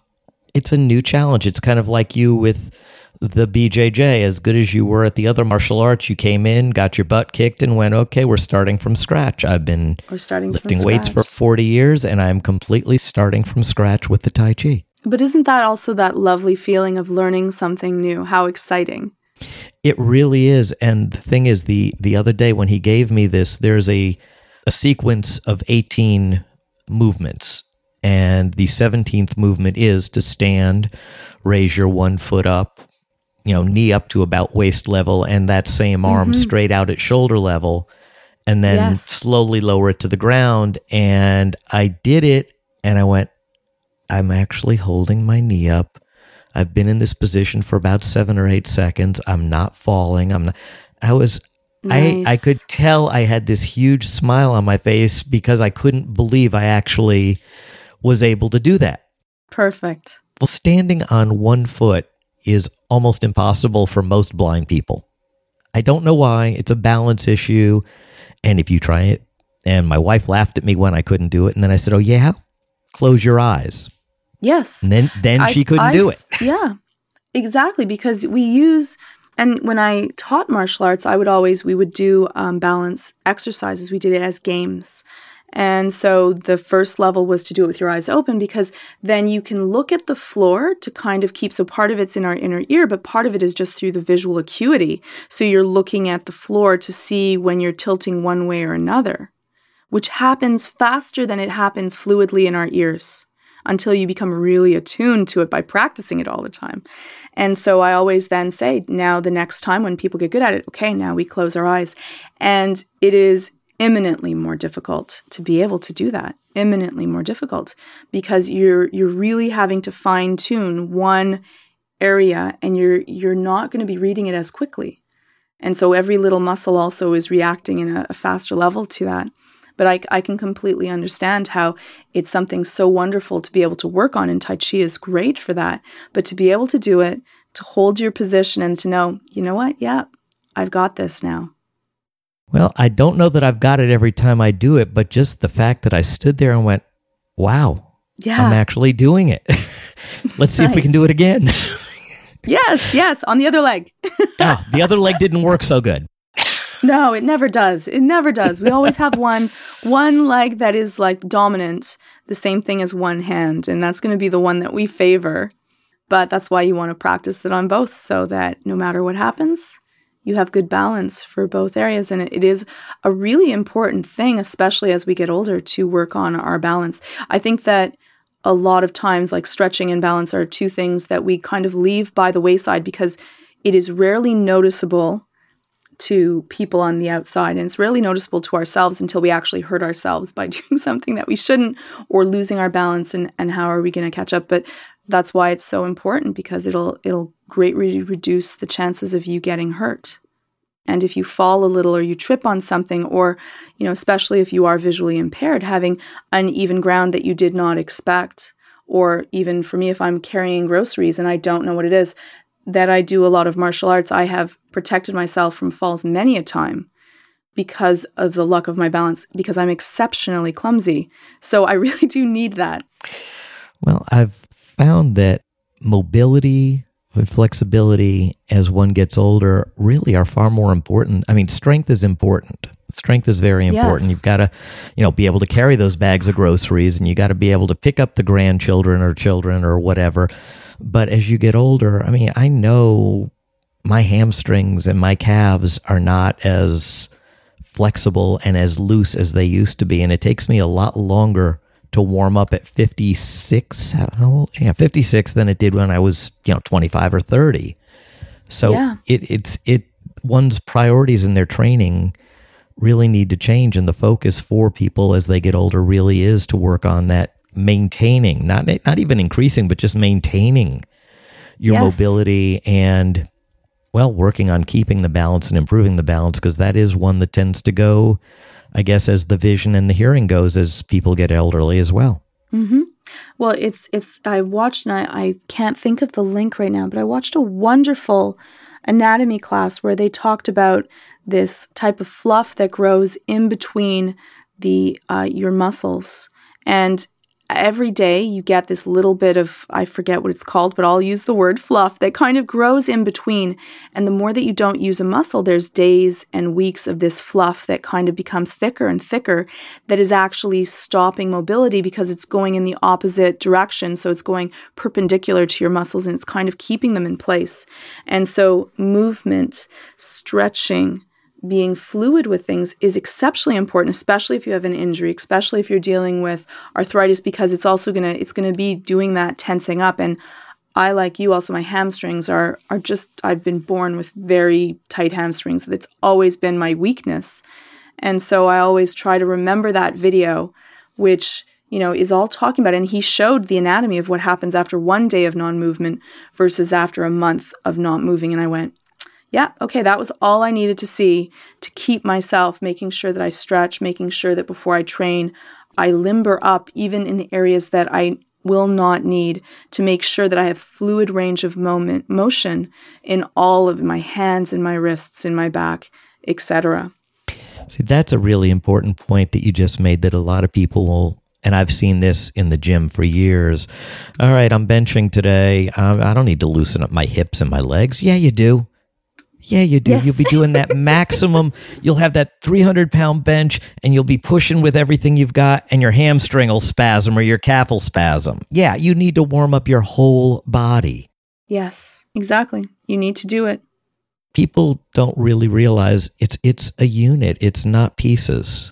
it's a new challenge. It's kind of like you with the BJJ. As good as you were at the other martial arts, you came in, got your butt kicked, and went, okay, we're starting from scratch. I've been We're starting lifting weights for 40 years, and I'm completely starting from scratch with the Tai Chi. But isn't that also that lovely feeling of learning something new? How exciting. It really is. And the thing is, the the other day when he gave me this, there's a a sequence of 18 movements. And the 17th movement is to stand, raise your one foot up, you know, knee up to about waist level, and that same arm mm-hmm. straight out at shoulder level, and then Yes. slowly lower it to the ground. And I did it, and I went, I'm actually holding my knee up. I've been in this position for about seven or eight seconds. I'm not falling. I'm not. I was. I I could tell I had this huge smile on my face because I couldn't believe I actually was able to do that. Perfect. Well, standing on one foot is almost impossible for most blind people. I don't know why. It's a balance issue. And if you try it, and my wife laughed at me when I couldn't do it, and then I said, "Oh yeah, close your eyes." Yes. And then then I- she couldn't I- do it. yeah, exactly. Because we use, and when I taught martial arts, I would always, we would do um, balance exercises. We did it as games. And so the first level was to do it with your eyes open because then you can look at the floor to kind of keep, so part of it's in our inner ear, but part of it is just through the visual acuity. So you're looking at the floor to see when you're tilting one way or another, which happens faster than it happens fluidly in our ears until you become really attuned to it by practicing it all the time. And so I always then say, now the next time when people get good at it, okay, now we close our eyes. And it is imminently more difficult to be able to do that. Imminently more difficult because you're you're really having to fine tune one area and you're you're not going to be reading it as quickly. And so every little muscle also is reacting in a, a faster level to that. But I, I can completely understand how it's something so wonderful to be able to work on, and Tai Chi is great for that. But to be able to do it, to hold your position and to know, you know what? Yeah, I've got this now. Well, I don't know that I've got it every time I do it, but just the fact that I stood there and went, wow, Yeah. I'm actually doing it. Let's see if we can do it again. yes, yes, on the other leg. oh, the other leg didn't work so good. No, it never does. It never does. We always have one one leg that is like dominant, the same thing as one hand, and that's going to be the one that we favor. But that's why you want to practice it on both so that no matter what happens, you have good balance for both areas and it, it is a really important thing especially as we get older to work on our balance. I think that a lot of times like stretching and balance are two things that we kind of leave by the wayside because it is rarely noticeable to people on the outside. And it's rarely noticeable to ourselves until we actually hurt ourselves by doing something that we shouldn't or losing our balance and, and how are we going to catch up. But that's why it's so important because it'll it'll greatly reduce the chances of you getting hurt. And if you fall a little or you trip on something, or, you know, especially if you are visually impaired, having uneven ground that you did not expect, or even for me, if I'm carrying groceries and I don't know what it is, that I do a lot of martial arts, I have protected myself from falls many a time because of the luck of my balance, because I'm exceptionally clumsy. So I really do need that. Well, I've found that mobility and flexibility as one gets older really are far more important. I mean, strength is important. Strength is very important. Yes. You've got to, you know, be able to carry those bags of groceries and you got to be able to pick up the grandchildren or children or whatever. But as you get older, I mean, I know my hamstrings and my calves are not as flexible and as loose as they used to be. And it takes me a lot longer to warm up at 56, how old? Yeah, 56 than it did when I was, you know, 25 or 30. So Yeah. it, it's, it, one's priorities in their training really need to change. And the focus for people as they get older really is to work on that maintaining, not, not even increasing, but just maintaining your Yes. mobility and well, working on keeping the balance and improving the balance because that is one that tends to go, I guess, as the vision and the hearing goes as people get elderly as well. Well, it's it's I watched and I, I can't think of the link right now, but I watched a wonderful anatomy class where they talked about this type of fluff that grows in between the uh, your muscles, and every day you get this little bit of I forget what it's called, but I'll use the word fluff that kind of grows in between. And the more that you don't use a muscle, there's days and weeks of this fluff that kind of becomes thicker and thicker that is actually stopping mobility because it's going in the opposite direction. So it's going perpendicular to your muscles and it's kind of keeping them in place. And so movement, stretching, being fluid with things is exceptionally important especially if you have an injury especially if you're dealing with arthritis because it's also going to it's going to be doing that tensing up. And I like you also my hamstrings are are just I've been born with very tight hamstrings. That's always been my weakness. And so I always try to remember that video which you know is all talking about. And he showed the anatomy of what happens after one day of non-movement versus after a month of not moving. And I went yeah, okay, that was all I needed to see to keep myself making sure that I stretch, making sure that before I train, I limber up even in areas that I will not need to make sure that I have fluid range of moment motion in all of my hands and my wrists in my back, etc. See, that's a really important point that you just made that a lot of people will. And I've seen this in the gym for years. All right, I'm benching today. I don't need to loosen up my hips and my legs. Yeah, you do. Yeah, you do. Yes. You'll be doing that maximum. You'll have that 300 pound bench and you'll be pushing with everything you've got, and your hamstring will spasm or your calf will spasm. Yeah, you need to warm up your whole body. Yes, exactly. You need to do it. People don't really realize it's it's a unit. It's not pieces.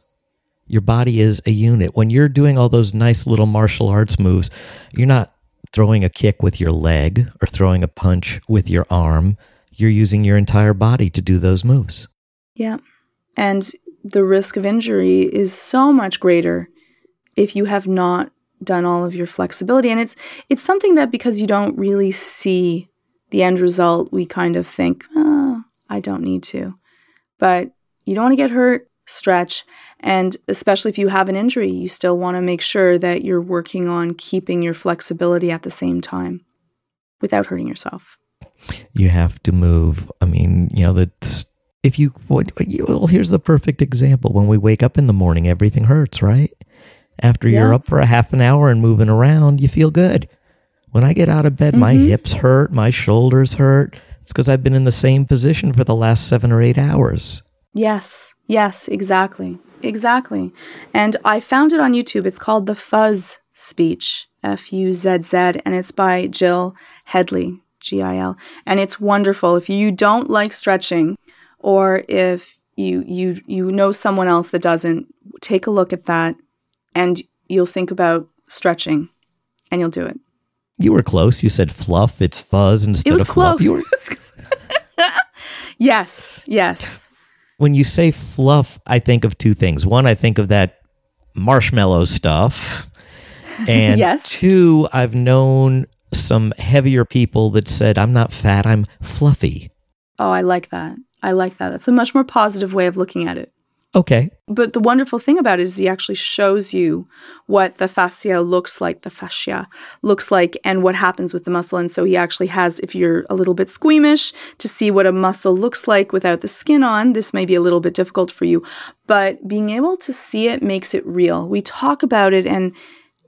Your body is a unit. When you're doing all those nice little martial arts moves, you're not throwing a kick with your leg or throwing a punch with your arm. You're using your entire body to do those moves. Yeah. And the risk of injury is so much greater if you have not done all of your flexibility and it's it's something that because you don't really see the end result we kind of think oh, I don't need to but you don't want to get hurt stretch and especially if you have an injury you still want to make sure that you're working on keeping your flexibility at the same time without hurting yourself You have to move. I mean, you know, that's if you, what, you well, here's the perfect example. When we wake up in the morning, everything hurts, right? After you're up for a half an hour and moving around, you feel good. When I get out of bed, my mm-hmm. hips hurt, my shoulders hurt. It's because I've been in the same position for the last seven or eight hours. Yes, yes, exactly. Exactly. And I found it on YouTube. It's called The Fuzz Speech, F U Z Z, and it's by Gil Hedley, G I L. And it's wonderful. If you don't like stretching or if you you you know someone else that doesn't, take a look at that and you'll think about stretching and you'll do it. You were close. You said fluff. It's fuzz instead It was of fluff. close. You were, yes, yes. When you say fluff, I think of two things. One, I think of that marshmallow stuff. And Yes. two, I've known some heavier people that said, I'm not fat, I'm fluffy. Oh, I like that. I like that. That's a much more positive way of looking at it. Okay. But the wonderful thing about it is he actually shows you what the fascia looks like, the fascia looks like, and what happens with the muscle. And so he actually has, if you're a little bit squeamish to see what a muscle looks like without the skin on, this may be a little bit difficult for you. But being able to see it makes it real. We talk about it and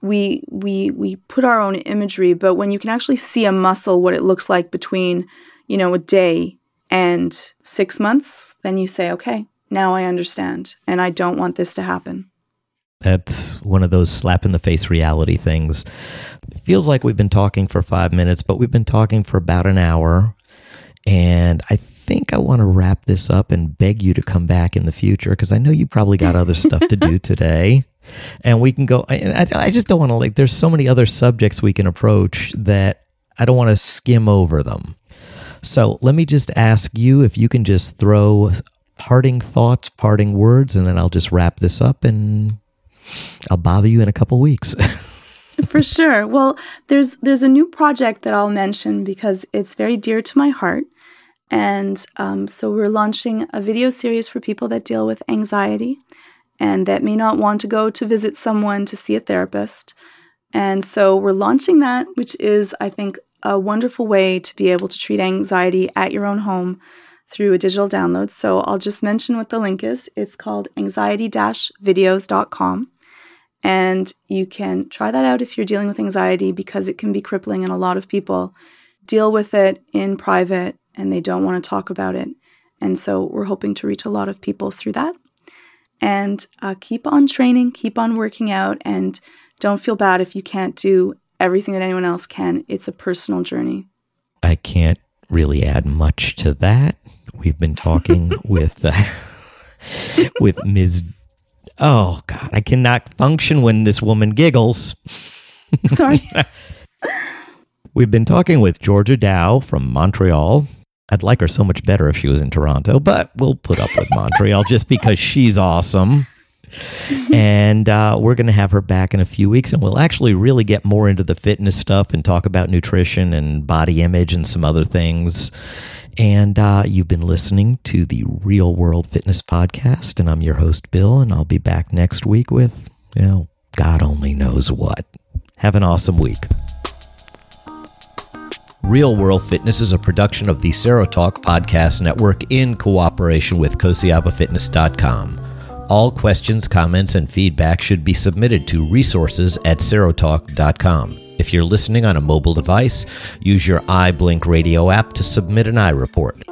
we we we put our own imagery, but when you can actually see a muscle, what it looks like between, you know, a day and six months, then you say, okay, now I understand, and I don't want this to happen. That's one of those slap in the face reality things. It feels like we've been talking for five minutes, but we've been talking for about an hour. And I think I want to wrap this up and beg you to come back in the future because I know you probably got other stuff to do today. And we can go, I, I just don't want to, like, there's so many other subjects we can approach that I don't want to skim over them. So let me just ask you if you can just throw parting thoughts, parting words, and then I'll just wrap this up and I'll bother you in a couple weeks. For sure. Well, there's there's a new project that I'll mention because it's very dear to my heart, and um, so we're launching a video series for people that deal with anxiety, and that may not want to go to visit someone to see a therapist, and so we're launching that, which is I think a wonderful way to be able to treat anxiety at your own home through a digital download. So I'll just mention what the link is. It's called anxiety-videos.com. And you can try that out if you're dealing with anxiety because it can be crippling, and a lot of people deal with it in private and they don't want to talk about it. And so we're hoping to reach a lot of people through that. And uh, keep on training, keep on working out, and don't feel bad if you can't do everything that anyone else can. It's a personal journey. I can't really add much to that. We've been talking with uh, with Ms. Oh God, I cannot function when this woman giggles. Sorry. We've been talking with Georgia Dow from Montreal. I'd like her so much better if she was in Toronto, but we'll put up with Montreal just because she's awesome. and uh, we're going to have her back in a few weeks, and we'll actually really get more into the fitness stuff and talk about nutrition and body image and some other things. And uh, you've been listening to the Real World Fitness Podcast, and I'm your host, Bill, and I'll be back next week with, you know, God only knows what. Have an awesome week. Real World Fitness is a production of the Serotalk Podcast Network in cooperation with CosiabaFitness.com. All questions, comments, and feedback should be submitted to resources at serotalk.com. If you're listening on a mobile device, use your iBlink radio app to submit an iReport.